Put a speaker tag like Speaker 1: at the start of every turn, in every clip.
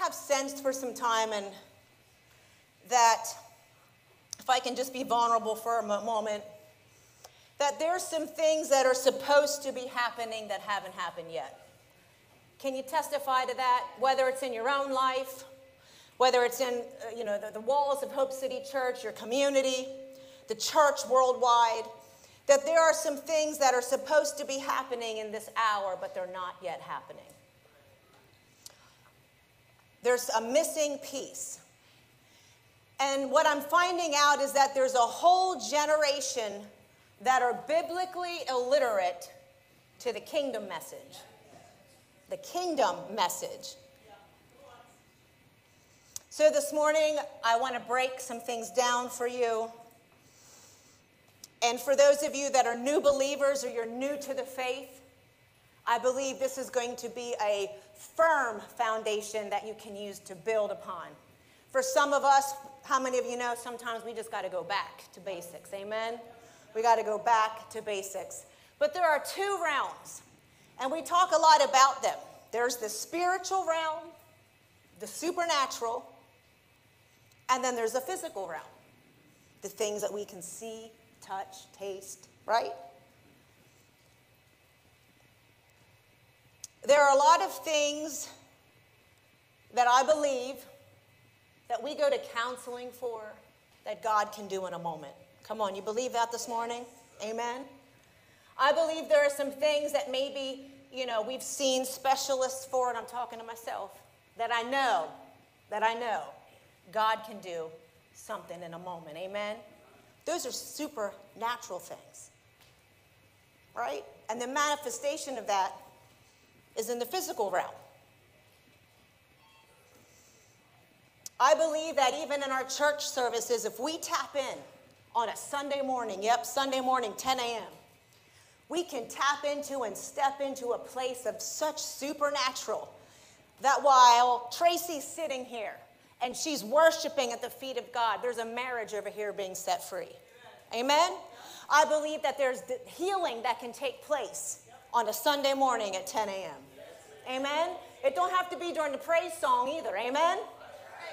Speaker 1: have sensed for some time, and that if I can just be vulnerable for a moment, that there's some things that are supposed to be happening that haven't happened yet. Can you testify to that? Whether it's in your own life, whether it's in uh, you know, the, the walls of Hope City Church, your community, the church worldwide, that there are some things that are supposed to be happening in this hour, but they're not yet happening. There's a missing piece. And what I'm finding out is that there's a whole generation that are biblically illiterate to the kingdom message. The kingdom message. So this morning, I want to break some things down for you. And for those of you that are new believers or you're new to the faith, I believe this is going to be a firm foundation that you can use to build upon. For some of us, how many of you know sometimes we just got to go back to basics? Amen? We got to go back to basics. But there are two realms, and we talk a lot about them. There's the spiritual realm, the supernatural, and then there's the physical realm, the things that we can see, touch, taste, right? There are a lot of things that I believe that we go to counseling for that God can do in a moment. Come on, you believe that this morning? Amen. I believe there are some things that maybe, you know, we've seen specialists for, and I'm talking to myself, that I know, that I know God can do something in a moment. Amen. Those are supernatural things, right? And the manifestation of that is in the physical realm. I believe that even in our church services, if we tap in on a Sunday morning, yep, Sunday morning, 10 a.m., we can tap into and step into a place of such supernatural that while Tracy's sitting here and she's worshiping at the feet of God, there's a marriage over here being set free. Amen? I believe that there's healing that can take place on a Sunday morning at 10 a.m. Amen? It don't have to be during the praise song either. Amen?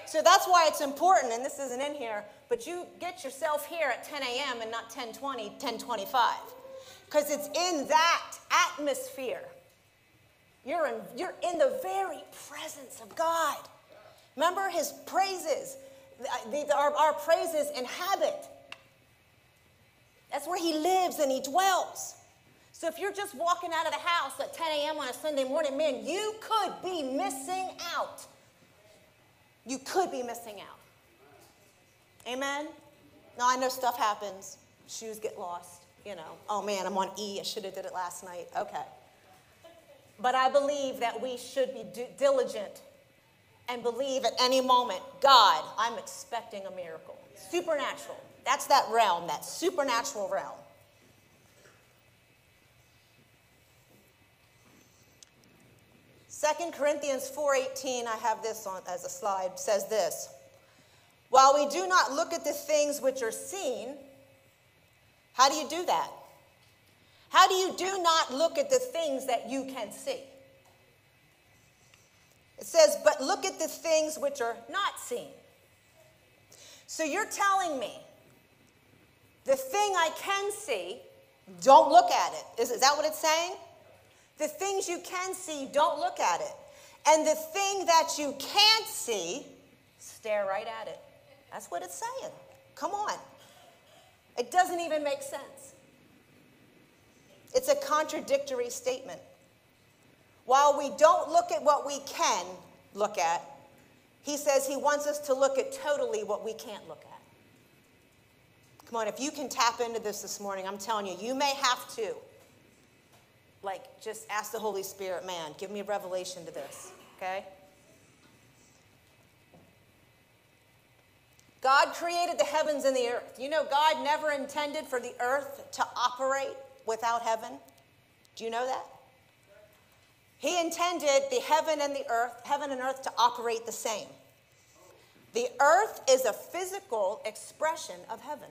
Speaker 1: So that's why it's important, and this isn't in here, but you get yourself here at 10 a.m. and not 1020, 1025. Because it's in that atmosphere. You're in, you're in the very presence of God. Remember his praises. The, the, our, our praises inhabit. That's where he lives and he dwells. So if you're just walking out of the house at 10 a.m. on a Sunday morning, man, you could be missing out. You could be missing out. Amen? Now, I know stuff happens. Shoes get lost, you know. Oh, man, I'm on E. I should have did it last night. Okay. But I believe that we should be diligent and believe at any moment, God, I'm expecting a miracle. Supernatural. That's that realm, that supernatural realm. Second Corinthians 4:18, I have this on as a slide, says this. While we do not look at the things which are seen, how do you do that? How do you do not look at the things that you can see? It says, but look at the things which are not seen. So you're telling me the thing I can see, don't look at it. Is, is that what it's saying? The things you can see, don't look at it. And the thing that you can't see, stare right at it. That's what it's saying. Come on. It doesn't even make sense. It's a contradictory statement. While we don't look at what we can look at, he says he wants us to look at totally what we can't look at. Come on, if you can tap into this this morning, I'm telling you, you may have to like just ask the Holy Spirit, man, give me a revelation to this, okay? God created the heavens and the earth. You know, God never intended for the earth to operate without heaven. Do you know that? He intended the heaven and the earth, heaven and earth to operate the same. The earth is a physical expression of heaven.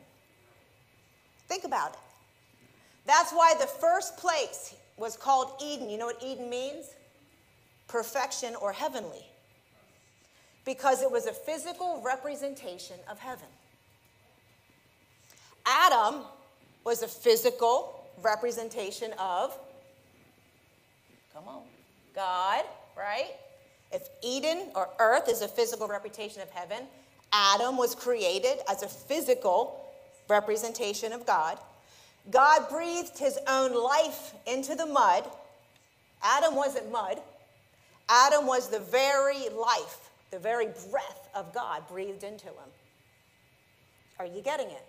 Speaker 1: Think about it. That's why the first place was called Eden. You know what Eden means? Perfection or heavenly. because it was a physical representation of heaven. Adam was a physical representation of, come on, God, right? If Eden or earth is a physical representation of heaven, Adam was created as a physical representation of God. God breathed his own life into the mud. Adam wasn't mud. Adam was the very life, the very breath of God breathed into him. Are you getting it?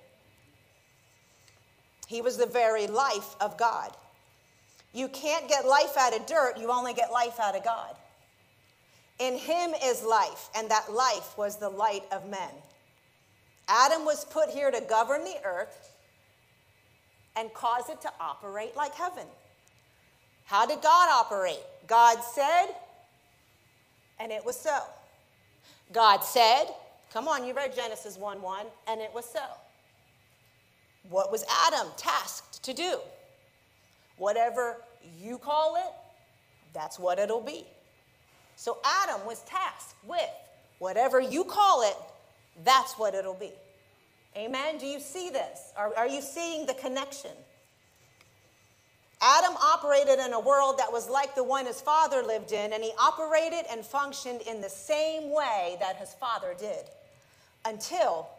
Speaker 1: He was the very life of God. You can't get life out of dirt, you only get life out of God. In him is life, and that life was the light of men. Adam was put here to govern the earth and cause it to operate like heaven. How did God operate? God said, and it was so. God said, come on, you read Genesis 1 1, and it was so. What was Adam tasked to do? Whatever you call it, that's what it'll be. So Adam was tasked with whatever you call it, that's what it'll be. Amen? Do you see this? Are, are you seeing the connection? Adam operated in a world that was like the one his father lived in, and he operated and functioned in the same way that his father did until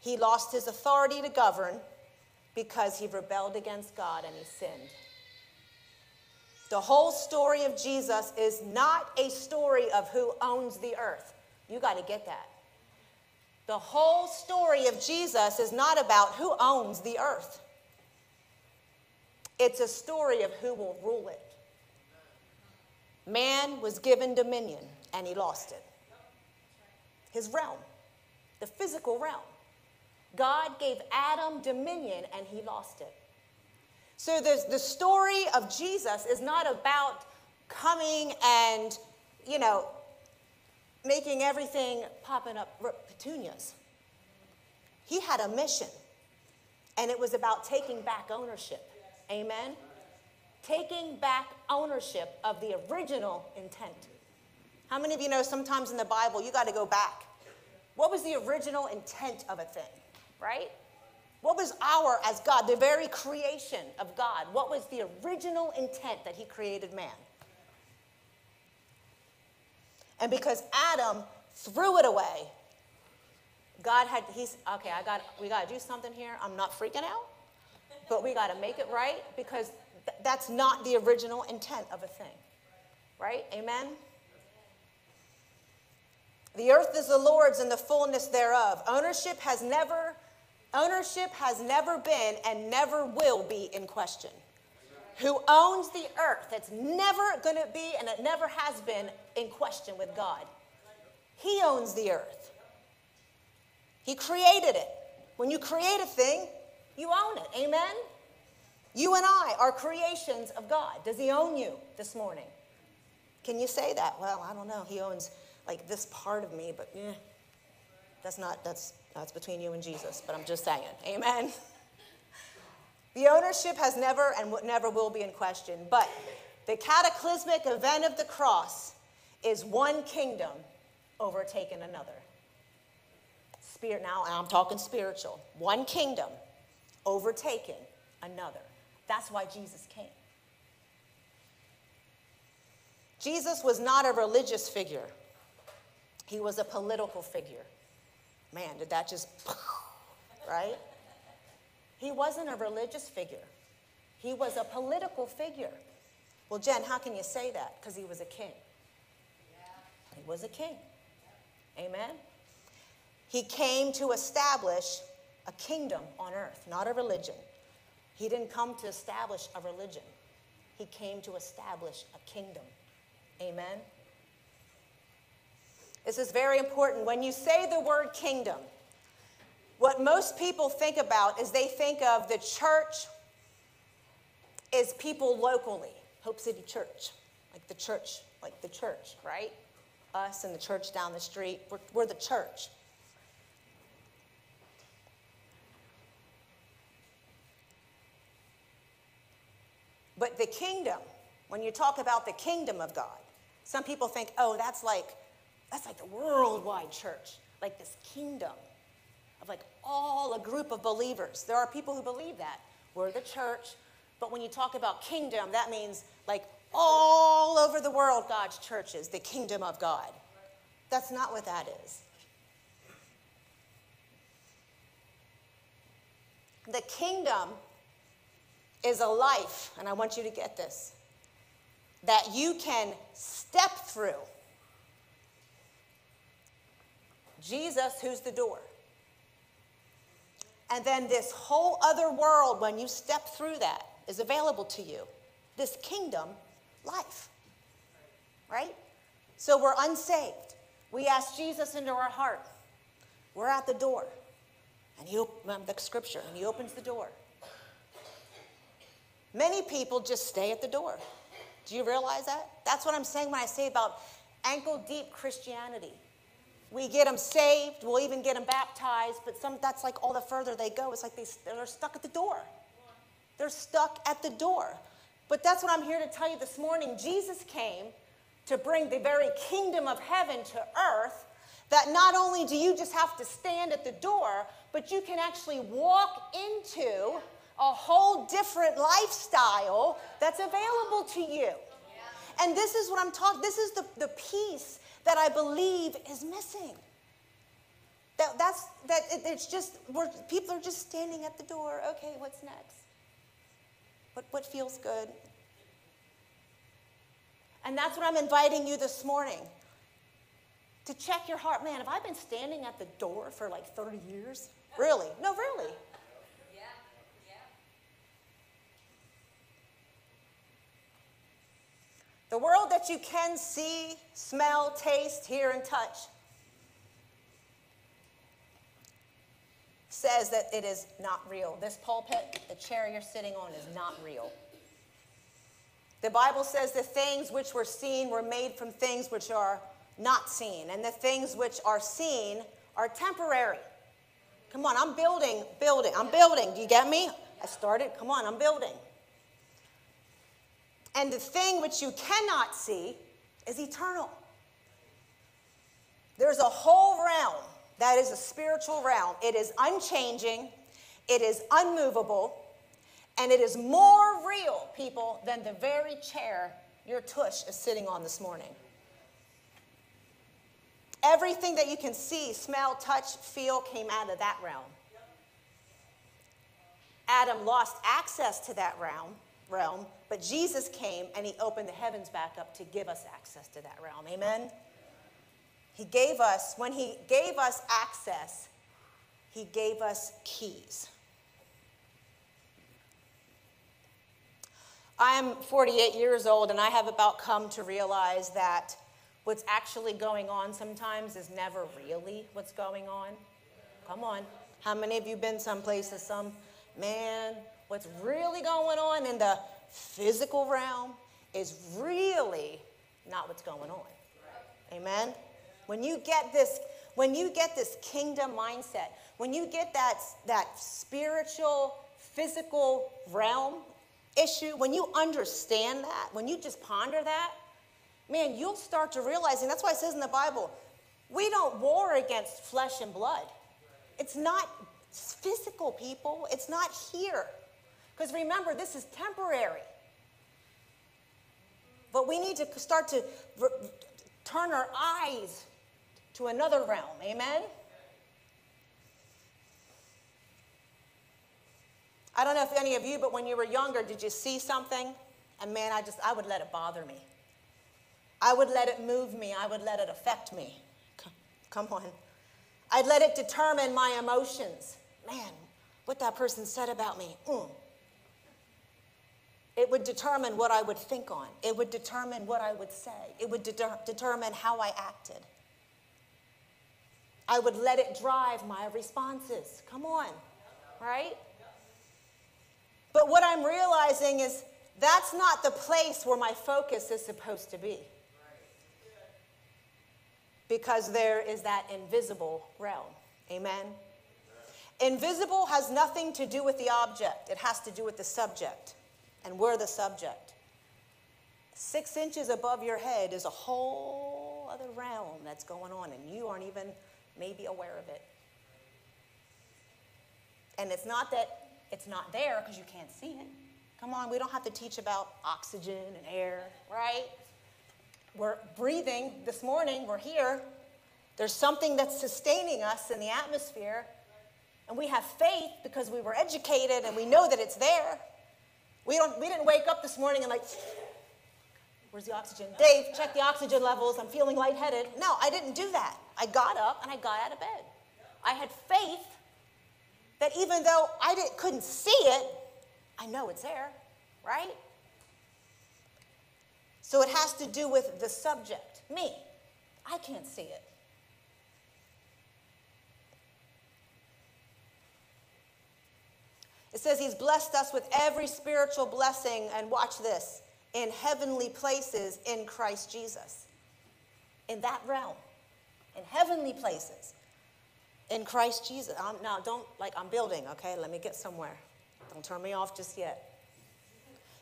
Speaker 1: he lost his authority to govern because he rebelled against God and he sinned. The whole story of Jesus is not a story of who owns the earth. You got to get that. The whole story of Jesus is not about who owns the earth. It's a story of who will rule it. Man was given dominion and he lost it. His realm, the physical realm. God gave Adam dominion and he lost it. So the, story of Jesus is not about coming and, you know, making everything popping up petunias. He had a mission, and it was about taking back ownership. Amen? Taking back ownership of the original intent. How many of you know sometimes in the Bible you got to go back? What was the original intent of a thing, right? What was our, as God, the very creation of God, what was the original intent that He created man? And because Adam threw it away, God had, he's, okay, I got, we got to do something here. I'm not freaking out, but we got to make it right because th- that's not the original intent of a thing, right? Amen? The earth is the Lord's and the fullness thereof. Ownership has never, ownership has never been and never will be in question who owns the earth. It's never going to be, and it never has been, in question with God. He owns the earth, He created it. When you create a thing, you own it. Amen? You and I are creations of God. Does He own you this morning? Can you say that? Well, I don't know. He owns like this part of me, but eh, that's not, that's, that's between you and Jesus, but I'm just saying. Amen? The ownership has never and never will be in question, but the cataclysmic event of the cross is one kingdom overtaking another. Spirit, now I'm talking spiritual. One kingdom overtaking another. That's why Jesus came. Jesus was not a religious figure, he was a political figure. Man, did that just, right? He wasn't a religious figure, he was a political figure. Well, Jen, how can you say that? Because he was a king. He was a king. Amen? He came to establish a kingdom on earth, not a religion. He didn't come to establish a religion, he came to establish a kingdom. Amen? This is very important. When you say the word kingdom, what most people think about is they think of the church as people locally, Hope City Church, like the church, like the church, right? Us and the church down the street, we're, we're the church. But the kingdom, when you talk about the kingdom of God, some people think, oh, that's like That's like the worldwide church, like this kingdom of like all a group of believers. There are people who believe that. We're the church, but when you talk about kingdom, that means like all over the world, God's churches, the kingdom of God. That's not what that is. The kingdom is a life, and I want you to get this, that you can step through. Jesus, who's the door. And then this whole other world, when you step through that, is available to you. This kingdom life. Right? So we're unsaved. We ask Jesus into our heart. We're at the door. And he opens um, the scripture, and he opens the door. Many people just stay at the door. Do you realize that? That's what I'm saying when I say about ankle deep Christianity. We get them saved, we'll even get them baptized, but some that's like all the further they go. It's like they, they're stuck at the door. They're stuck at the door. But that's what I'm here to tell you this morning. Jesus came to bring the very kingdom of heaven to earth. That not only do you just have to stand at the door, but you can actually walk into a whole different lifestyle that's available to you. And this is what I'm talking, this is the, the piece that I believe is missing. That, that's, that it, it's just, people are just standing at the door. Okay, what's next? What, what feels good? And that's what I'm inviting you this morning to check your heart. Man, have I been standing at the door for like 30 years? Really? No, really. Yeah. Yeah. The world that you can see, smell, taste, hear, and touch says that it is not real. This pulpit, the chair you're sitting on, is not real. The Bible says the things which were seen were made from things which are not seen, and the things which are seen are temporary. Come on, I'm building, building, I'm building. Do you get me? I started, come on, I'm building. And the thing which you cannot see is eternal. There's a whole realm that is a spiritual realm. It is unchanging, it is unmovable, and it is more real, people, than the very chair your tush is sitting on this morning. Everything that you can see, smell, touch, feel came out of that realm. Adam lost access to that realm, realm, but Jesus came and he opened the heavens back up to give us access to that realm. Amen. He gave us when he gave us access, he gave us keys. I am 48 years old, and I have about come to realize that what's actually going on sometimes is never really what's going on. Come on. How many of you been someplace some man, what's really going on in the physical realm is really not what's going on. Amen. When you get this when you get this kingdom mindset, when you get that that spiritual physical realm issue, when you understand that, when you just ponder that, man, you'll start to realize, and that's why it says in the Bible, we don't war against flesh and blood. It's not physical, people. It's not here. Because remember, this is temporary. But we need to start to turn our eyes to another realm. Amen? I don't know if any of you, but when you were younger, did you see something? And man, I just, I would let it bother me. I would let it move me. I would let it affect me. Come on. I'd let it determine my emotions. Man, what that person said about me. Mm. It would determine what I would think on. It would determine what I would say. It would de- determine how I acted. I would let it drive my responses. Come on, right? But what I'm realizing is that's not the place where my focus is supposed to be. Because there is that invisible realm. Amen? Invisible has nothing to do with the object, it has to do with the subject. And we're the subject. Six inches above your head is a whole other realm that's going on, and you aren't even maybe aware of it. And it's not that it's not there because you can't see it. Come on, we don't have to teach about oxygen and air, right? We're breathing this morning, we're here. There's something that's sustaining us in the atmosphere. And we have faith because we were educated and we know that it's there. We, don't, we didn't wake up this morning and like, where's the oxygen? Dave, check the oxygen levels. I'm feeling lightheaded. No, I didn't do that. I got up and I got out of bed. I had faith that even though I didn't, couldn't see it, I know it's there, right? So it has to do with the subject, me. I can't see it. It says he's blessed us with every spiritual blessing, and watch this, in heavenly places in Christ Jesus. In that realm, in heavenly places in Christ Jesus. I'm, now, don't, like, I'm building, okay? Let me get somewhere. Don't turn me off just yet.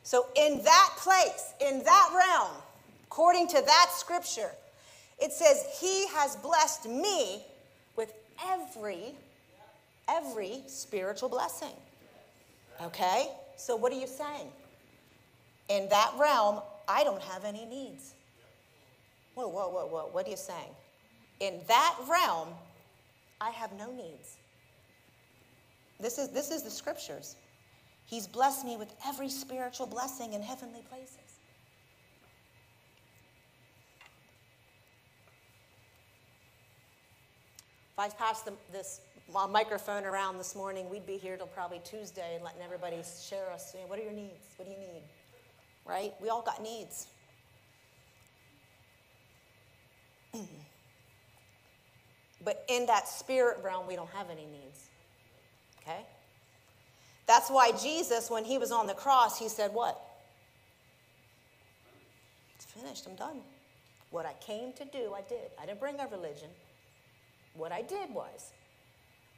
Speaker 1: So, in that place, in that realm, according to that scripture, it says, He has blessed me with every, every spiritual blessing. Okay? So, what are you saying? In that realm, I don't have any needs. Whoa, whoa, whoa, whoa. What are you saying? In that realm, I have no needs. This is, this is the scriptures. He's blessed me with every spiritual blessing in heavenly places. If I pass the, this microphone around this morning, we'd be here till probably Tuesday and letting everybody share us. You know, what are your needs? What do you need? Right? We all got needs. But in that spirit realm, we don't have any needs. Okay? That's why Jesus, when he was on the cross, he said, What? It's finished. I'm done. What I came to do, I did. I didn't bring a religion. What I did was,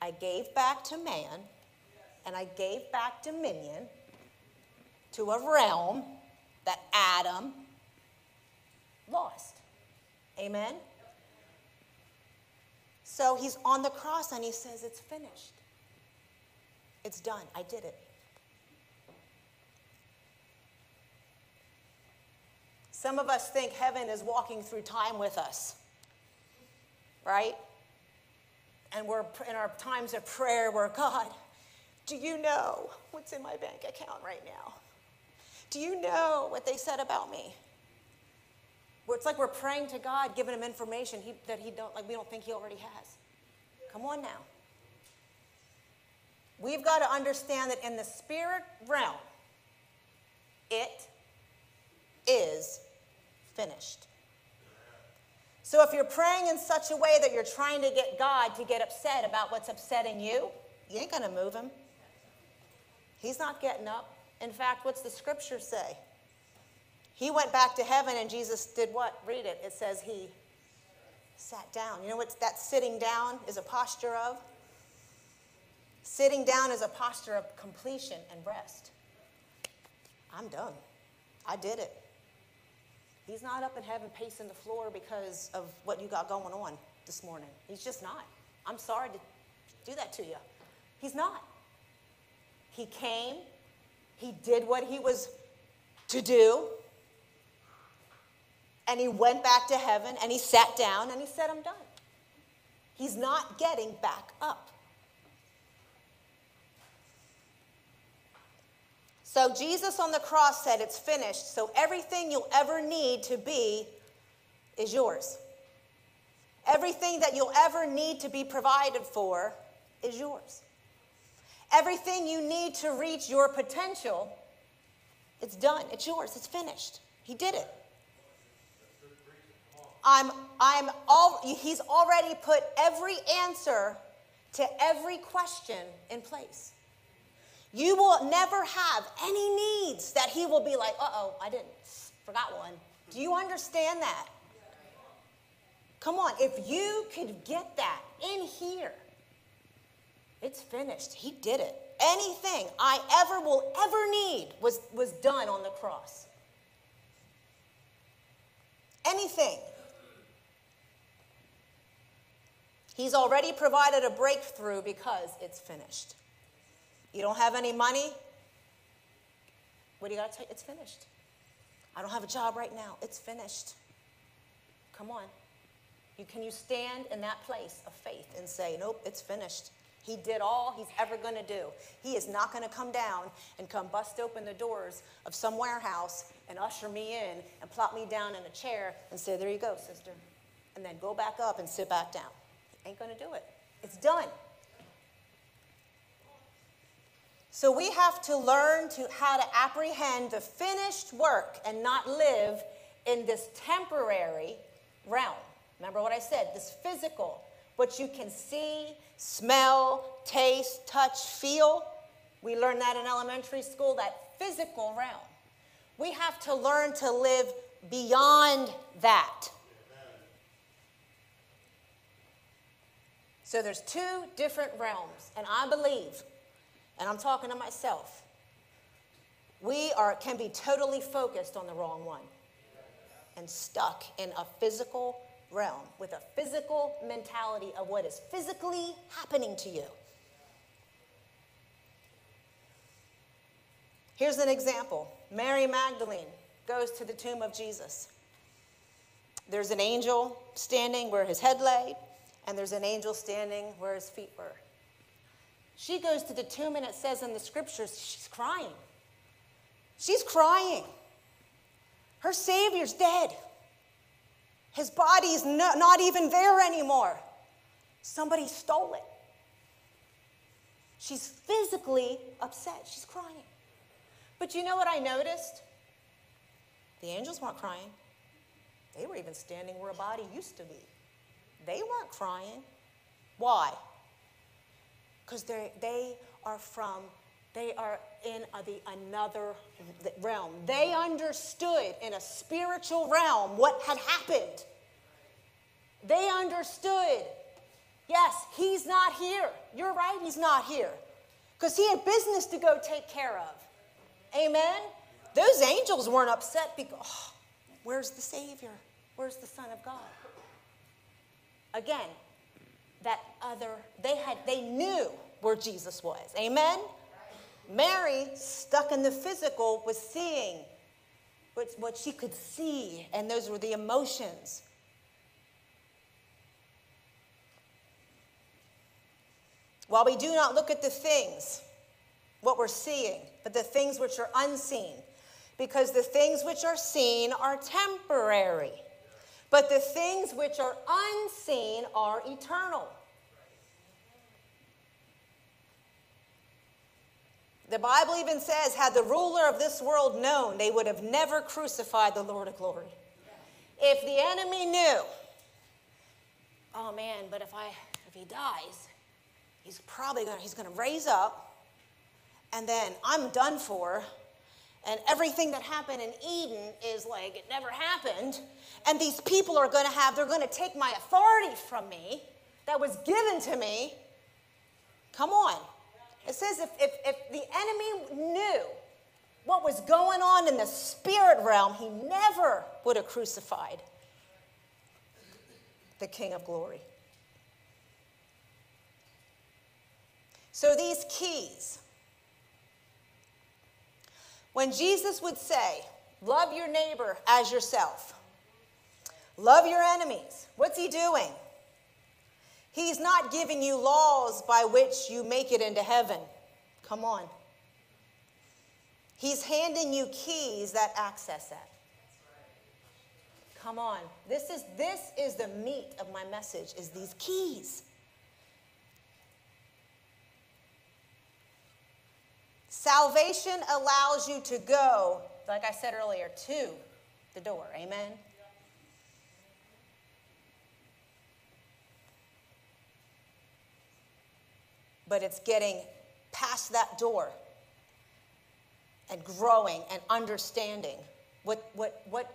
Speaker 1: I gave back to man and I gave back dominion to a realm that Adam lost. Amen? So he's on the cross and he says, It's finished. It's done. I did it. Some of us think heaven is walking through time with us, right? And we're in our times of prayer where, God, do you know what's in my bank account right now? Do you know what they said about me? it's like we're praying to God, giving him information he, that he don't, like we don't think he already has. Come on now. We've got to understand that in the spirit realm, it is finished. So if you're praying in such a way that you're trying to get God to get upset about what's upsetting you, you ain't going to move him. He's not getting up. In fact, what's the scripture say? He went back to heaven and Jesus did what? Read it. It says he sat down. You know what that sitting down is a posture of? Sitting down is a posture of completion and rest. I'm done. I did it. He's not up in heaven pacing the floor because of what you got going on this morning. He's just not. I'm sorry to do that to you. He's not. He came, he did what he was to do, and he went back to heaven and he sat down and he said, I'm done. He's not getting back up. So Jesus on the cross said, It's finished. So everything you'll ever need to be is yours. Everything that you'll ever need to be provided for is yours. Everything you need to reach your potential, it's done. It's yours. It's finished. He did it. I'm, I'm all, he's already put every answer to every question in place. You will never have any needs that he will be like, uh oh, I didn't, forgot one. Do you understand that? Come on, if you could get that in here, it's finished. He did it. Anything I ever will ever need was, was done on the cross. Anything. He's already provided a breakthrough because it's finished. You don't have any money? What do you got to tell you? It's finished. I don't have a job right now. It's finished. Come on. You, can you stand in that place of faith and say, Nope, it's finished? He did all he's ever going to do. He is not going to come down and come bust open the doors of some warehouse and usher me in and plop me down in a chair and say, There you go, sister. And then go back up and sit back down. He ain't going to do it. It's done. So we have to learn to how to apprehend the finished work and not live in this temporary realm. Remember what I said, this physical, what you can see, smell, taste, touch, feel. We learned that in elementary school, that physical realm. We have to learn to live beyond that. So there's two different realms, and I believe and I'm talking to myself, we are, can be totally focused on the wrong one and stuck in a physical realm with a physical mentality of what is physically happening to you. Here's an example Mary Magdalene goes to the tomb of Jesus. There's an angel standing where his head lay, and there's an angel standing where his feet were. She goes to the tomb, and it says in the scriptures, she's crying. She's crying. Her Savior's dead. His body's no, not even there anymore. Somebody stole it. She's physically upset. She's crying. But you know what I noticed? The angels weren't crying. They were even standing where a body used to be. They weren't crying. Why? Because they are from, they are in the another realm. They understood in a spiritual realm what had happened. They understood, yes, he's not here. You're right, he's not here. Because he had business to go take care of. Amen? Those angels weren't upset because, oh, where's the Savior? Where's the Son of God? Again, that other, they had, they knew where Jesus was. Amen? Mary, stuck in the physical, was seeing what what she could see, and those were the emotions. While we do not look at the things, what we're seeing, but the things which are unseen, because the things which are seen are temporary, but the things which are unseen are eternal. The Bible even says, had the ruler of this world known, they would have never crucified the Lord of glory. If the enemy knew, oh man, but if I if he dies, he's probably gonna he's gonna raise up, and then I'm done for, and everything that happened in Eden is like it never happened, and these people are gonna have, they're gonna take my authority from me that was given to me. Come on. It says if, if, if the enemy knew what was going on in the spirit realm, he never would have crucified the King of glory. So these keys, when Jesus would say, Love your neighbor as yourself, love your enemies, what's he doing? He's not giving you laws by which you make it into heaven. Come on. He's handing you keys that access that. Come on. This is this is the meat of my message is these keys. Salvation allows you to go, like I said earlier, to the door. Amen. But it's getting past that door and growing and understanding what, what, what,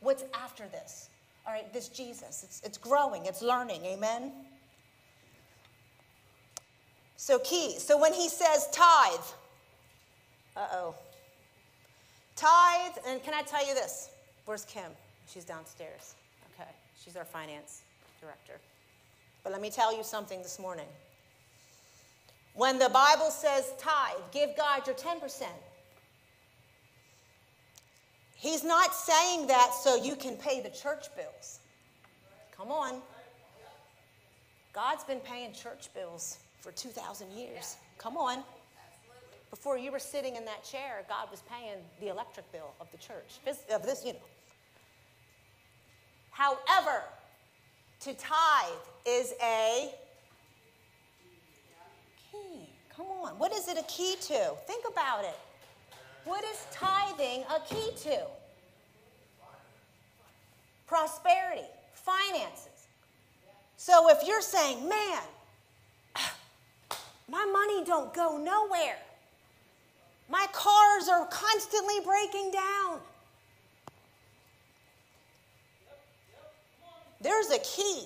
Speaker 1: what's after this. All right, this Jesus, it's, it's growing, it's learning, amen? So, key. So, when he says tithe, uh oh. Tithe, and can I tell you this? Where's Kim? She's downstairs. Okay, she's our finance director. But let me tell you something this morning. When the Bible says tithe, give God your 10%, He's not saying that so you can pay the church bills. Come on. God's been paying church bills for 2,000 years. Come on. Before you were sitting in that chair, God was paying the electric bill of the church, of this, you know. However, to tithe is a Come on. What is it a key to? Think about it. What is tithing a key to? Prosperity, finances. So if you're saying, man, my money don't go nowhere. My cars are constantly breaking down. There's a key.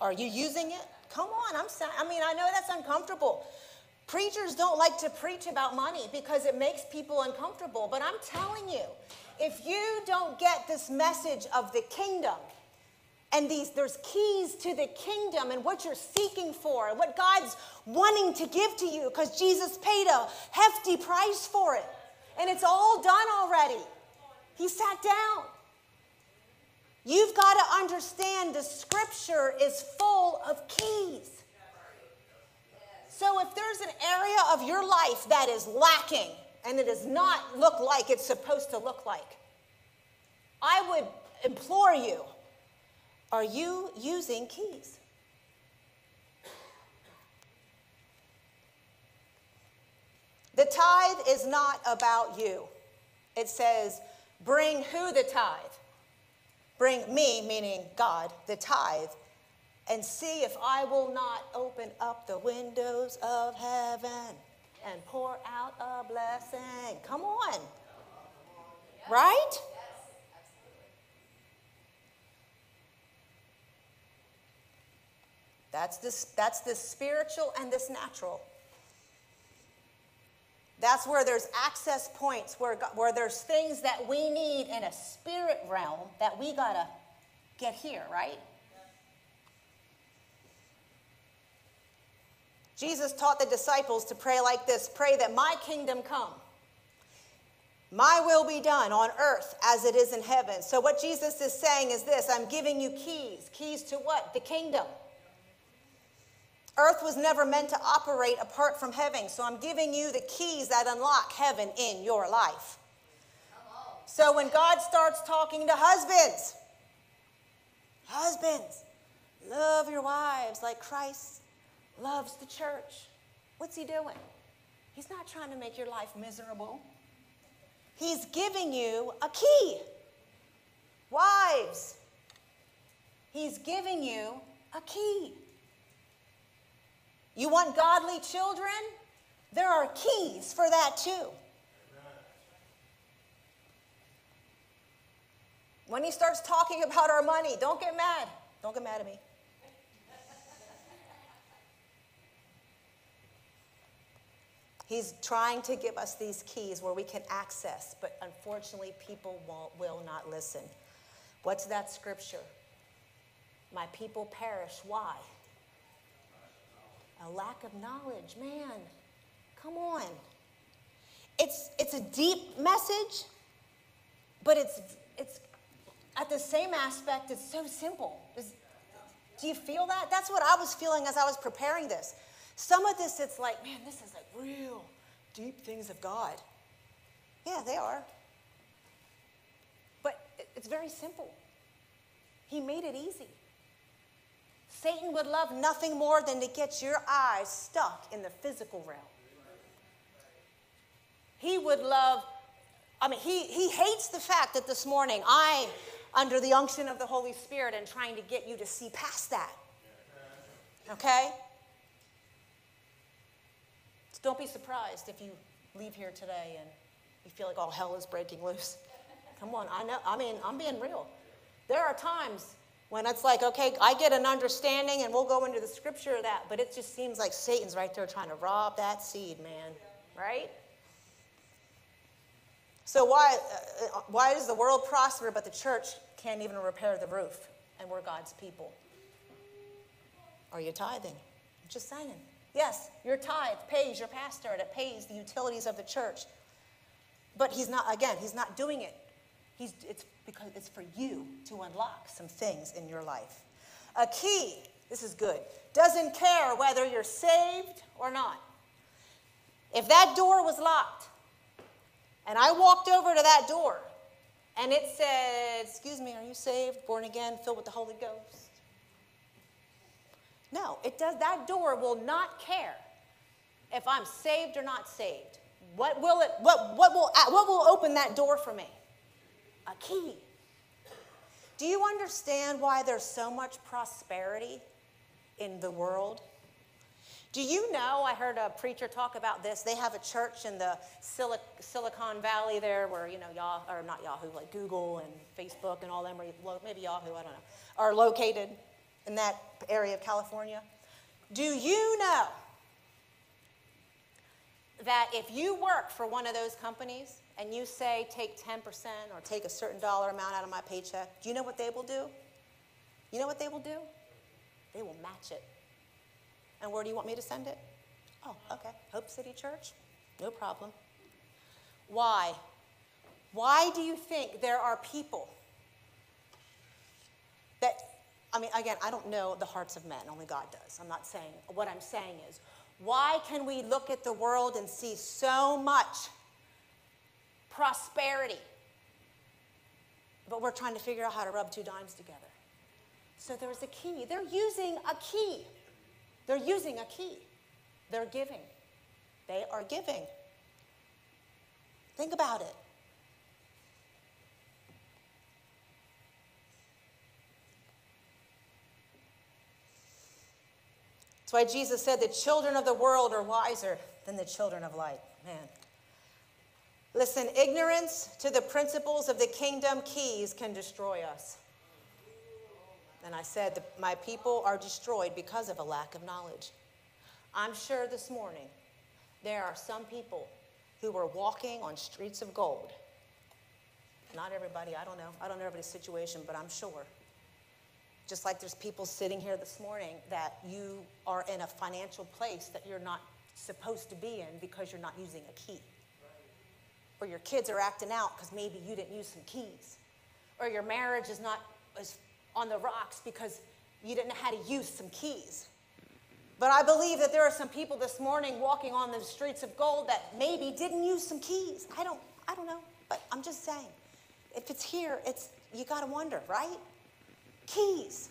Speaker 1: Are you using it? Come on, I'm I mean, I know that's uncomfortable. Preachers don't like to preach about money because it makes people uncomfortable. But I'm telling you, if you don't get this message of the kingdom, and these there's keys to the kingdom and what you're seeking for and what God's wanting to give to you because Jesus paid a hefty price for it. And it's all done already. He sat down. You've got to understand the scripture is full of keys. So if there's an area of your life that is lacking and it does not look like it's supposed to look like, I would implore you are you using keys? The tithe is not about you. It says, bring who the tithe? Bring me, meaning God, the tithe, and see if I will not open up the windows of heaven and pour out a blessing. Come on. Right? That's this, that's this spiritual and this natural. That's where there's access points, where, where there's things that we need in a spirit realm that we got to get here, right? Jesus taught the disciples to pray like this pray that my kingdom come. My will be done on earth as it is in heaven. So, what Jesus is saying is this I'm giving you keys. Keys to what? The kingdom. Earth was never meant to operate apart from heaven, so I'm giving you the keys that unlock heaven in your life. So when God starts talking to husbands, husbands, love your wives like Christ loves the church. What's he doing? He's not trying to make your life miserable. He's giving you a key. Wives, he's giving you a key. You want godly children? There are keys for that too. When he starts talking about our money, don't get mad. Don't get mad at me. He's trying to give us these keys where we can access, but unfortunately, people will not listen. What's that scripture? My people perish. Why? a lack of knowledge. Man, come on. It's, it's a deep message, but it's, it's at the same aspect, it's so simple. Is, do you feel that? That's what I was feeling as I was preparing this. Some of this, it's like, man, this is real deep things of God. Yeah, they are. But it's very simple. He made it easy. Satan would love nothing more than to get your eyes stuck in the physical realm. He would love, I mean, he, he hates the fact that this morning I, under the unction of the Holy Spirit, am trying to get you to see past that. Okay? Don't be surprised if you leave here today and you feel like all hell is breaking loose. Come on, I know, I mean, I'm being real. There are times when it's like, okay, I get an understanding and we'll go into the scripture of that, but it just seems like Satan's right there trying to rob that seed, man, right? So why, uh, why does the world prosper but the church can't even repair the roof and we're God's people? Are you tithing? I'm just saying. Yes, your tithe pays your pastor and it pays the utilities of the church. But he's not, again, he's not doing it. He's, it's because it's for you to unlock some things in your life. A key, this is good, doesn't care whether you're saved or not. If that door was locked and I walked over to that door and it said, Excuse me, are you saved, born again, filled with the Holy Ghost? No, it does. That door will not care if I'm saved or not saved. What will it? What what will uh, what will open that door for me? A key. Do you understand why there's so much prosperity in the world? Do you know? I heard a preacher talk about this. They have a church in the Silicon Valley there, where you know Yahoo or not Yahoo, like Google and Facebook and all them, maybe Yahoo, I don't know, are located in that area of California. Do you know that if you work for one of those companies and you say take 10% or take a certain dollar amount out of my paycheck, do you know what they will do? You know what they will do? They will match it. And where do you want me to send it? Oh, okay. Hope City Church? No problem. Why? Why do you think there are people that I mean, again, I don't know the hearts of men, only God does. I'm not saying, what I'm saying is, why can we look at the world and see so much prosperity, but we're trying to figure out how to rub two dimes together? So there's a key. They're using a key. They're using a key. They're giving. They are giving. Think about it. That's why Jesus said the children of the world are wiser than the children of light. Man. Listen, ignorance to the principles of the kingdom keys can destroy us. And I said, My people are destroyed because of a lack of knowledge. I'm sure this morning there are some people who are walking on streets of gold. Not everybody, I don't know. I don't know everybody's situation, but I'm sure just like there's people sitting here this morning that you are in a financial place that you're not supposed to be in because you're not using a key. Or your kids are acting out because maybe you didn't use some keys. Or your marriage is not is on the rocks because you didn't know how to use some keys. But I believe that there are some people this morning walking on the streets of gold that maybe didn't use some keys. I don't, I don't know, but I'm just saying. If it's here, it's you got to wonder, right? Keys.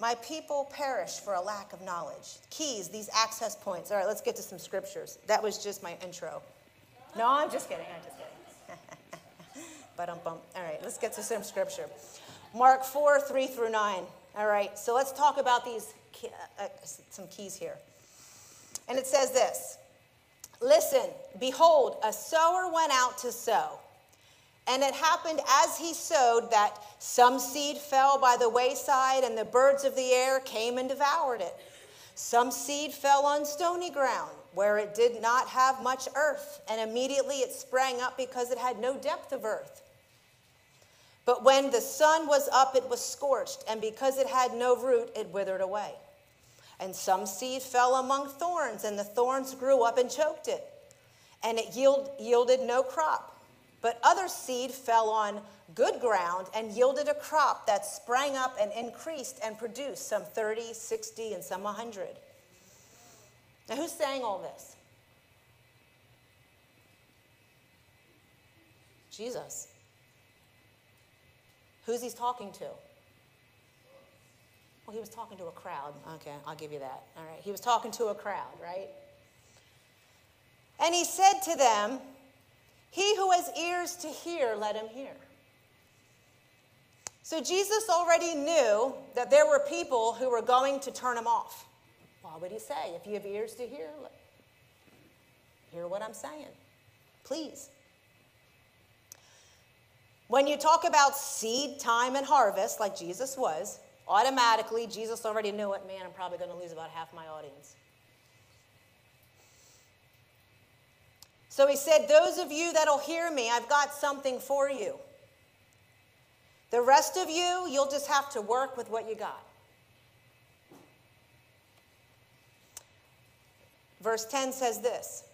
Speaker 1: My people perish for a lack of knowledge. Keys, these access points. All right, let's get to some scriptures. That was just my intro. No, I'm just kidding. I'm just kidding. but um, bum. All right, let's get to some scripture. Mark 4, 3 through 9. All right, so let's talk about these uh, some keys here. And it says this Listen, behold, a sower went out to sow. And it happened as he sowed that some seed fell by the wayside, and the birds of the air came and devoured it. Some seed fell on stony ground, where it did not have much earth, and immediately it sprang up because it had no depth of earth. But when the sun was up, it was scorched, and because it had no root, it withered away. And some seed fell among thorns, and the thorns grew up and choked it, and it yield, yielded no crop. But other seed fell on good ground and yielded a crop that sprang up and increased and produced some 30, 60, and some 100. Now, who's saying all this? Jesus. Who's he talking to? Well, he was talking to a crowd. Okay, I'll give you that. All right. He was talking to a crowd, right? And he said to them, he who has ears to hear, let him hear. So Jesus already knew that there were people who were going to turn him off. Why would he say, if you have ears to hear, hear what I'm saying? Please. When you talk about seed, time, and harvest, like Jesus was, automatically, Jesus already knew it. Man, I'm probably going to lose about half my audience. So he said, Those of you that'll hear me, I've got something for you. The rest of you, you'll just have to work with what you got. Verse 10 says this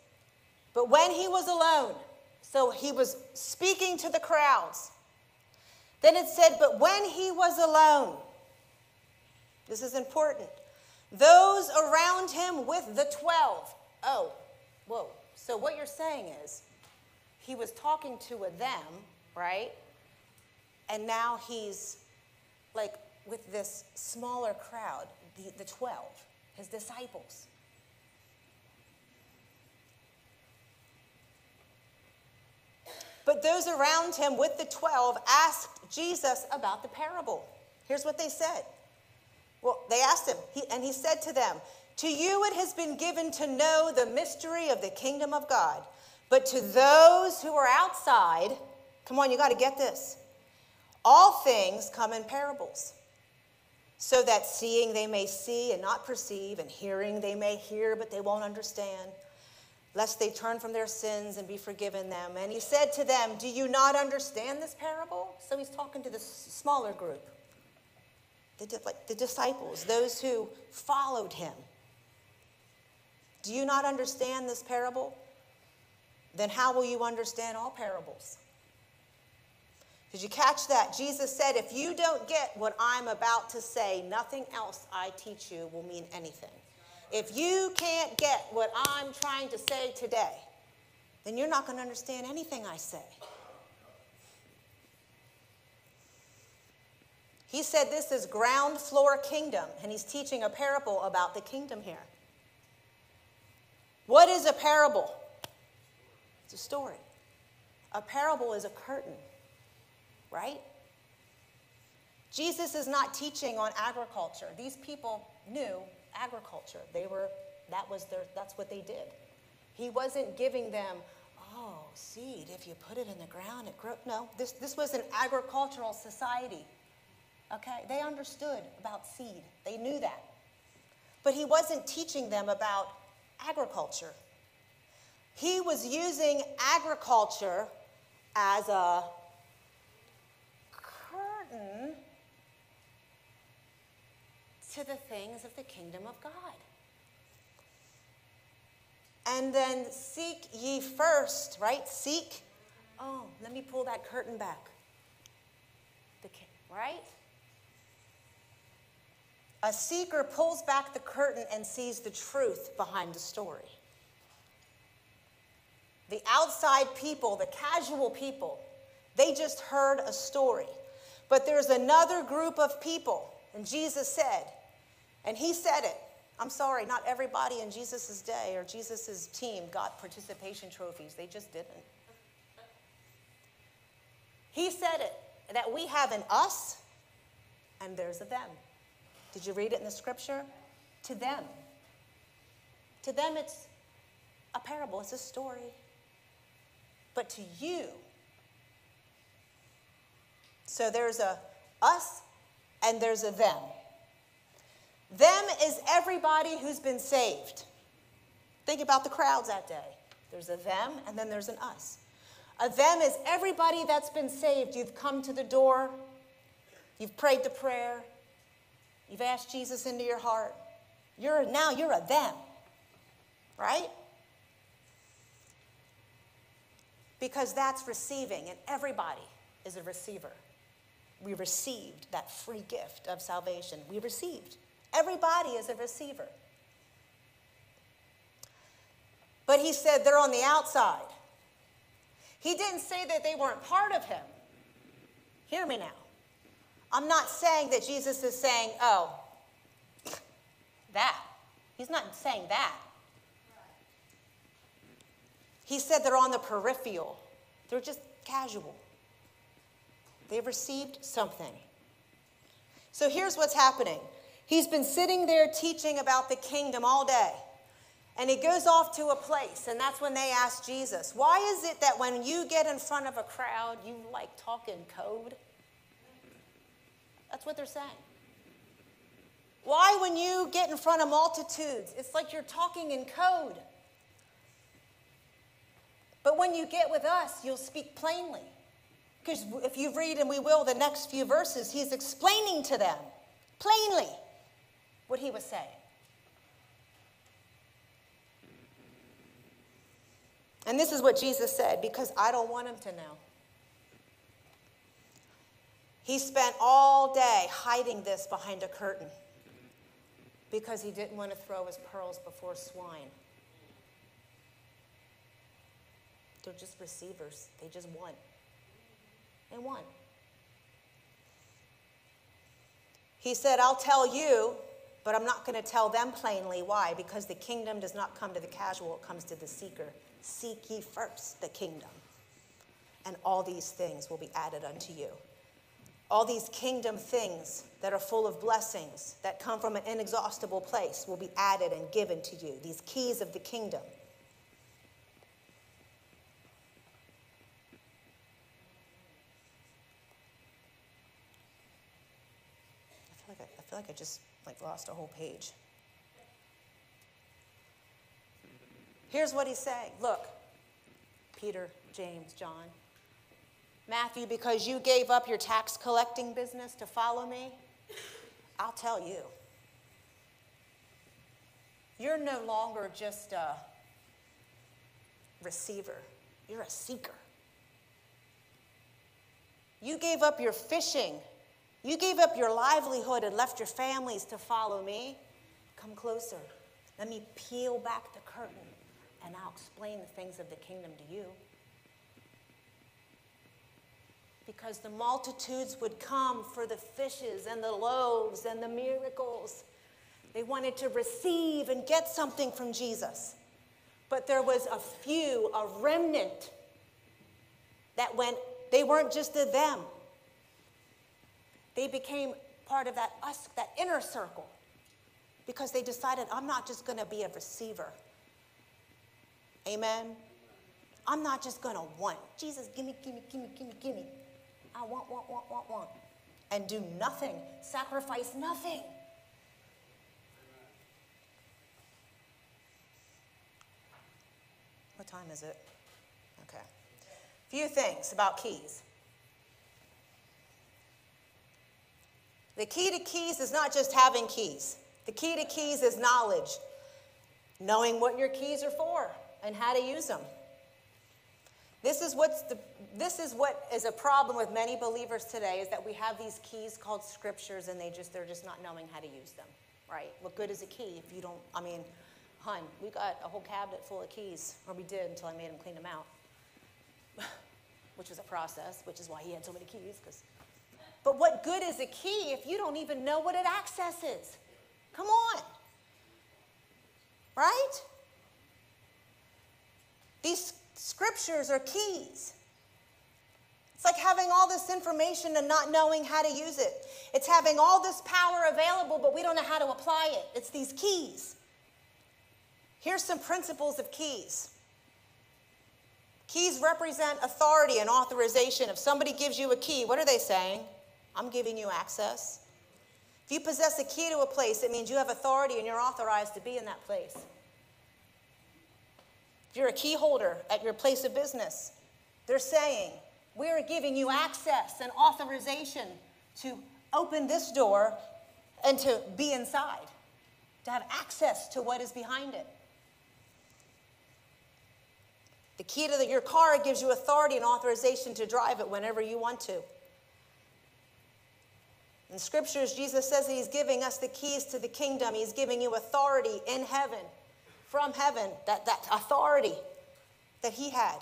Speaker 1: But when he was alone, so he was speaking to the crowds, then it said, But when he was alone, this is important, those around him with the 12. Oh, whoa. So what you're saying is, he was talking to a them, right? And now he's like with this smaller crowd, the, the 12, his disciples. But those around him with the 12 asked Jesus about the parable. Here's what they said. Well, they asked him, he, and he said to them, To you it has been given to know the mystery of the kingdom of God, but to those who are outside, come on, you got to get this. All things come in parables, so that seeing they may see and not perceive, and hearing they may hear but they won't understand lest they turn from their sins and be forgiven them. And he said to them, Do you not understand this parable? So he's talking to the smaller group, the, like the disciples, those who followed him. Do you not understand this parable? Then how will you understand all parables? Did you catch that? Jesus said, If you don't get what I'm about to say, nothing else I teach you will mean anything. If you can't get what I'm trying to say today, then you're not going to understand anything I say. He said this is ground floor kingdom, and he's teaching a parable about the kingdom here. What is a parable? It's a story. A parable is a curtain, right? Jesus is not teaching on agriculture. These people knew agriculture. They were, that was their, that's what they did. He wasn't giving them, oh, seed, if you put it in the ground, it grows. No, this, this was an agricultural society. Okay? They understood about seed, they knew that. But he wasn't teaching them about agriculture. He was using agriculture as a curtain to the things of the kingdom of God. And then seek ye first, right? Seek. Oh, let me pull that curtain back. The right? A seeker pulls back the curtain and sees the truth behind the story. The outside people, the casual people, they just heard a story. But there's another group of people, and Jesus said, and he said it. I'm sorry, not everybody in Jesus' day or Jesus' team got participation trophies. They just didn't. He said it that we have an us and there's a them. Did you read it in the scripture? To them. To them, it's a parable, it's a story. But to you, so there's a us and there's a them. Them is everybody who's been saved. Think about the crowds that day. There's a them and then there's an us. A them is everybody that's been saved. You've come to the door, you've prayed the prayer, you've asked Jesus into your heart. You're now you're a them. Right? Because that's receiving, and everybody is a receiver. We received that free gift of salvation. We received. Everybody is a receiver. But he said they're on the outside. He didn't say that they weren't part of him. Hear me now. I'm not saying that Jesus is saying, oh, that. He's not saying that. He said they're on the peripheral, they're just casual. They've received something. So here's what's happening He's been sitting there teaching about the kingdom all day. And he goes off to a place, and that's when they ask Jesus, Why is it that when you get in front of a crowd, you like talking code? That's what they're saying. Why, when you get in front of multitudes, it's like you're talking in code? But when you get with us, you'll speak plainly. Because if you read, and we will, the next few verses, he's explaining to them plainly what he was saying. And this is what Jesus said because I don't want him to know. He spent all day hiding this behind a curtain because he didn't want to throw his pearls before swine. They're just receivers, they just won. And won. He said, I'll tell you, but I'm not going to tell them plainly. Why? Because the kingdom does not come to the casual, it comes to the seeker. Seek ye first the kingdom, and all these things will be added unto you. All these kingdom things that are full of blessings that come from an inexhaustible place will be added and given to you. These keys of the kingdom. I feel like I, I, feel like I just like lost a whole page. Here's what he's saying. Look, Peter, James, John. Matthew, because you gave up your tax collecting business to follow me, I'll tell you. You're no longer just a receiver, you're a seeker. You gave up your fishing, you gave up your livelihood and left your families to follow me. Come closer. Let me peel back the curtain and I'll explain the things of the kingdom to you because the multitudes would come for the fishes and the loaves and the miracles. They wanted to receive and get something from Jesus. But there was a few, a remnant, that went, they weren't just a them. They became part of that us, that inner circle, because they decided, I'm not just going to be a receiver. Amen. I'm not just going to want. Jesus, give me, give me, give I want, want, want, want, want, and do nothing, sacrifice nothing. What time is it? Okay. Few things about keys. The key to keys is not just having keys. The key to keys is knowledge, knowing what your keys are for and how to use them. This is, what's the, this is what is a problem with many believers today is that we have these keys called scriptures and they just, they're just not knowing how to use them, right? What good is a key if you don't, I mean, hun, we got a whole cabinet full of keys, or we did until I made him clean them out, which was a process, which is why he had so many keys. Cause, but what good is a key if you don't even know what it accesses? Come on. Right? These Scriptures are keys. It's like having all this information and not knowing how to use it. It's having all this power available, but we don't know how to apply it. It's these keys. Here's some principles of keys. Keys represent authority and authorization. If somebody gives you a key, what are they saying? I'm giving you access. If you possess a key to a place, it means you have authority and you're authorized to be in that place. If you're a key holder at your place of business, they're saying, We're giving you access and authorization to open this door and to be inside, to have access to what is behind it. The key to the, your car gives you authority and authorization to drive it whenever you want to. In scriptures, Jesus says that He's giving us the keys to the kingdom. He's giving you authority in heaven from heaven, that, that authority that he had.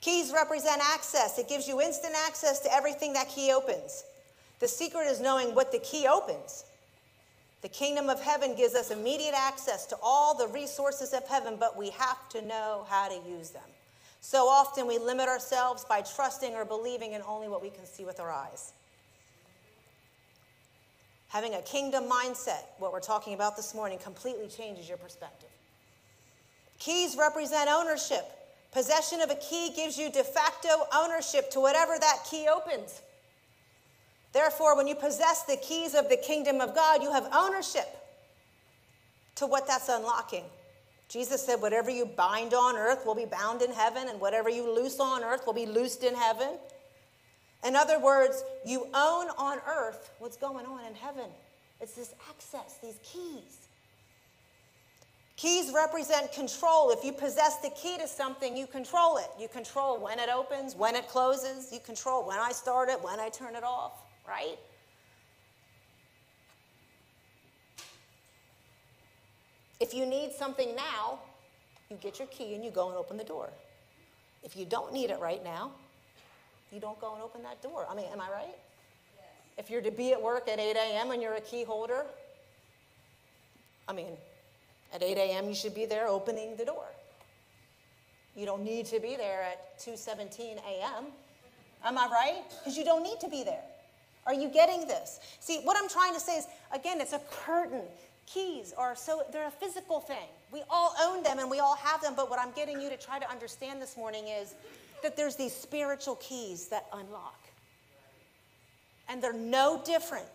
Speaker 1: Keys represent access, it gives you instant access to everything that key opens. The secret is knowing what the key opens. The kingdom of heaven gives us immediate access to all the resources of heaven, but we have to know how to use them. So often we limit ourselves by trusting or believing in only what we can see with our eyes. Having a kingdom mindset, what we're talking about this morning, completely changes your perspective. Keys represent ownership. Possession of a key gives you de facto ownership to whatever that key opens. Therefore, when you possess the keys of the kingdom of God, you have ownership to what that's unlocking. Jesus said, Whatever you bind on earth will be bound in heaven, and whatever you loose on earth will be loosed in heaven. In other words, you own on earth what's going on in heaven. It's this access, these keys. Keys represent control. If you possess the key to something, you control it. You control when it opens, when it closes. You control when I start it, when I turn it off, right? If you need something now, you get your key and you go and open the door. If you don't need it right now, you don't go and open that door. I mean, am I right? Yes. If you're to be at work at 8 a.m. and you're a key holder, I mean, at 8 a.m., you should be there opening the door. You don't need to be there at 2:17 a.m. Am I right? Because you don't need to be there. Are you getting this? See, what I'm trying to say is again, it's a curtain. Keys are so they're a physical thing. We all own them and we all have them, but what I'm getting you to try to understand this morning is that there's these spiritual keys that unlock. And they're no different.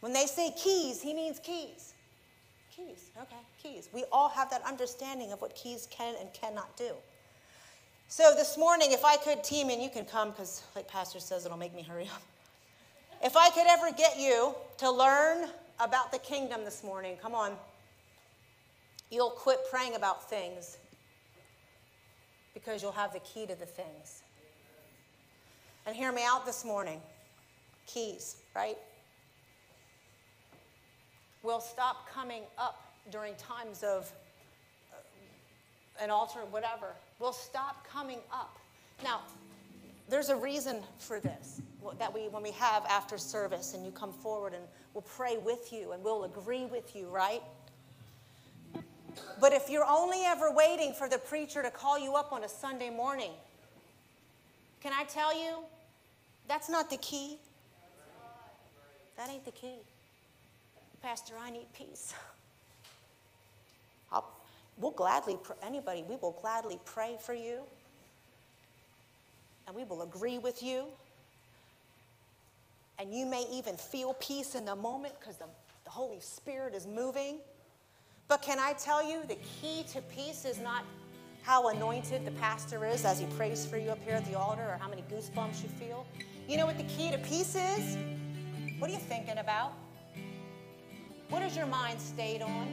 Speaker 1: When they say keys, he means keys. Keys, okay, keys. We all have that understanding of what keys can and cannot do. So this morning, if I could, team, and you can come because, like Pastor says, it'll make me hurry up. If I could ever get you to learn about the kingdom this morning, come on, you'll quit praying about things because you'll have the key to the things. And hear me out this morning keys, right? Will stop coming up during times of uh, an altar, whatever, will stop coming up. Now, there's a reason for this that we, when we have after service and you come forward and we'll pray with you and we'll agree with you, right? But if you're only ever waiting for the preacher to call you up on a Sunday morning, can I tell you, that's not the key. That ain't the key. Pastor, I need peace. I'll, we'll gladly, anybody, we will gladly pray for you. And we will agree with you. And you may even feel peace in the moment because the, the Holy Spirit is moving. But can I tell you, the key to peace is not how anointed the pastor is as he prays for you up here at the altar or how many goosebumps you feel. You know what the key to peace is? What are you thinking about? What is your mind stayed on?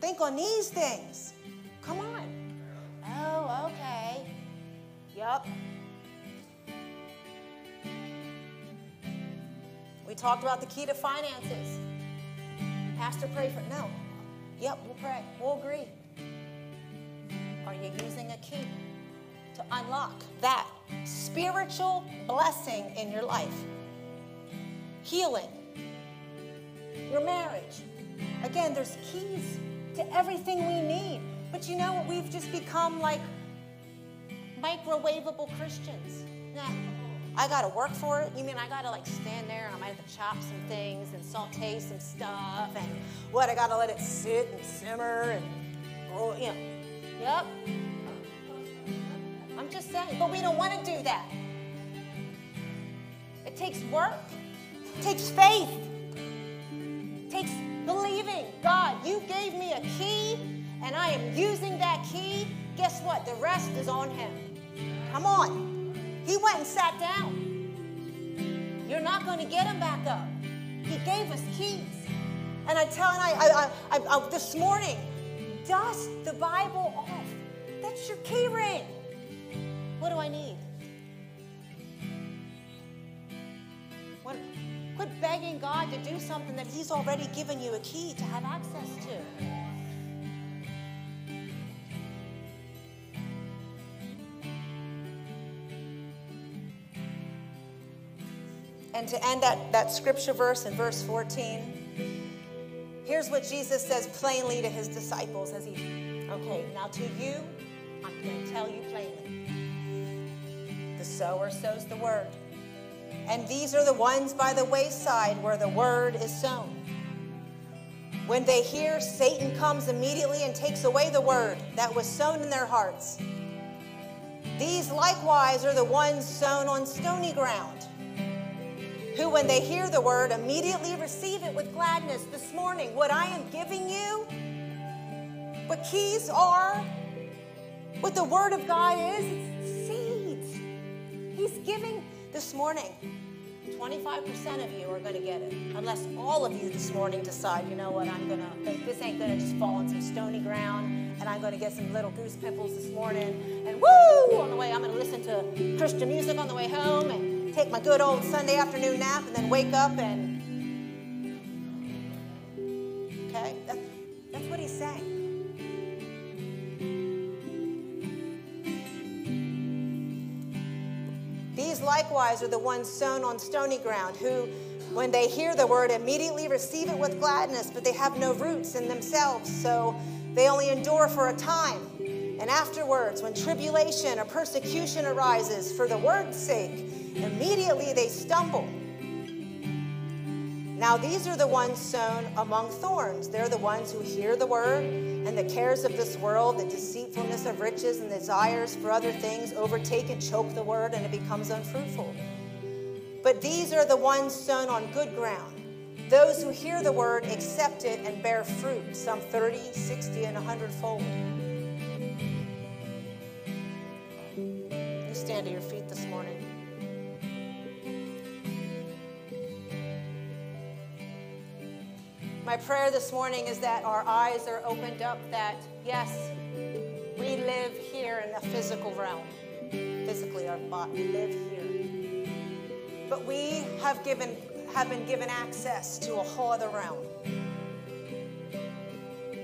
Speaker 1: Think on these things. Come on. Oh, okay. Yup. We talked about the key to finances. Pastor, pray for no. Yep, we'll pray. We'll agree. Are you using a key to unlock that spiritual blessing in your life? Healing, your marriage. Again, there's keys to everything we need. But you know what? We've just become like microwavable Christians. I got to work for it. You mean I got to like stand there and I might have to chop some things and saute some stuff and what? I got to let it sit and simmer and roll, you know. Yep. I'm just saying. But we don't want to do that. It takes work, it takes faith takes believing God, you gave me a key and I am using that key. Guess what? The rest is on him. Come on. He went and sat down. You're not going to get him back up. He gave us keys. And I tell, and I, I, I, I this morning, dust the Bible off. That's your key ring. What do I need? Quit begging God to do something that He's already given you a key to have access to. And to end that, that scripture verse in verse 14, here's what Jesus says plainly to his disciples as he, okay, now to you, I'm going to tell you plainly. The sower sows the word. And these are the ones by the wayside where the word is sown. When they hear, Satan comes immediately and takes away the word that was sown in their hearts. These likewise are the ones sown on stony ground, who, when they hear the word, immediately receive it with gladness. This morning, what I am giving you, what keys are, what the word of God is, it's seeds. He's giving this morning, 25% of you are going to get it. Unless all of you this morning decide, you know what, I'm going to, this ain't going to just fall on some stony ground and I'm going to get some little goose pimples this morning. And woo, on the way, I'm going to listen to Christian music on the way home and take my good old Sunday afternoon nap and then wake up and. Likewise are the ones sown on stony ground, who, when they hear the word, immediately receive it with gladness, but they have no roots in themselves, so they only endure for a time. And afterwards, when tribulation or persecution arises for the word's sake, immediately they stumble. Now, these are the ones sown among thorns. They're the ones who hear the word, and the cares of this world, the deceitfulness of riches, and desires for other things overtake and choke the word, and it becomes unfruitful. But these are the ones sown on good ground. Those who hear the word, accept it, and bear fruit, some 30, 60, and 100 fold. My prayer this morning is that our eyes are opened up, that yes, we live here in a physical realm. Physically, our body, we live here. But we have, given, have been given access to a whole other realm.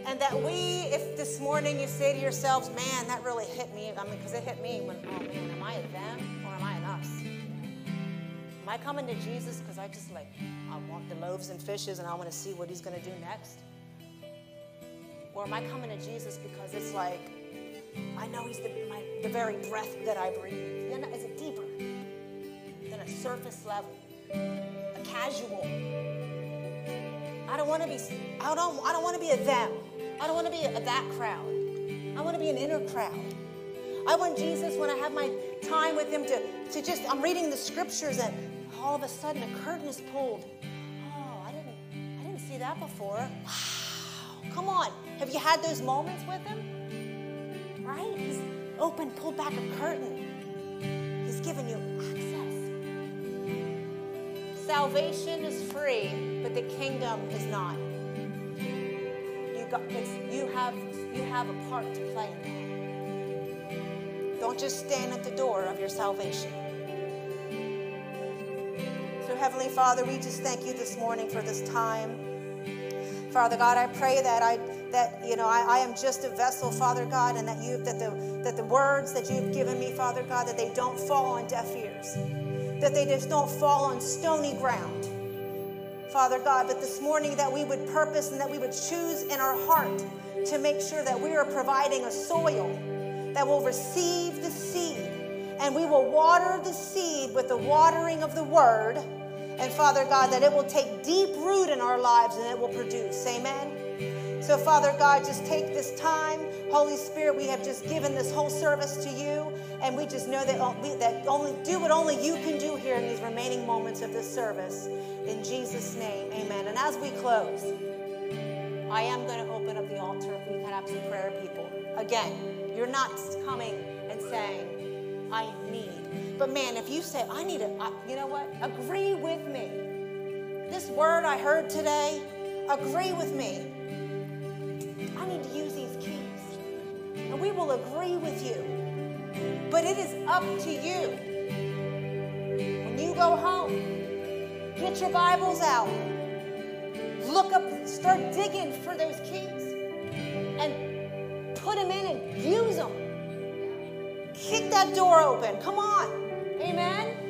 Speaker 1: And that we, if this morning you say to yourselves, man, that really hit me, I mean, because it hit me when, oh man, am I them Am I coming to Jesus because I just like, I want the loaves and fishes and I want to see what he's going to do next? Or am I coming to Jesus because it's like, I know he's the, my, the very breath that I breathe? Is it deeper than a surface level, a casual? I don't want to be, I don't, I don't want to be a them. I don't want to be a, a that crowd. I want to be an inner crowd. I want Jesus when I have my time with him to, to just, I'm reading the scriptures and all of a sudden a curtain is pulled. Oh, I didn't, I didn't see that before. Wow, come on. Have you had those moments with him? Right? He's opened, pulled back a curtain. He's given you access. Salvation is free, but the kingdom is not. You, got, you, have, you have a part to play in that. Don't just stand at the door of your salvation. Heavenly Father, we just thank you this morning for this time. Father God, I pray that I that you know I, I, am just a vessel, Father God, and that you that the that the words that you've given me, Father God, that they don't fall on deaf ears, that they just don't fall on stony ground. Father God, but this morning that we would purpose and that we would choose in our heart to make sure that we are providing a soil that will receive the seed and we will water the seed with the watering of the word and Father God, that it will take deep root in our lives and it will produce. Amen. So, Father God, just take this time. Holy Spirit, we have just given this whole service to you, and we just know that, uh, we, that only do what only you can do here in these remaining moments of this service. In Jesus' name, amen. And as we close, I am going to open up the altar if we can have some prayer people. Again, you're not coming and saying, I need but man, if you say, I need a, I, you know what? Agree with me. This word I heard today, agree with me. I need to use these keys. And we will agree with you. But it is up to you. When you go home, get your Bibles out. Look up, start digging for those keys. And put them in and use them kick that door open. Come on. Amen.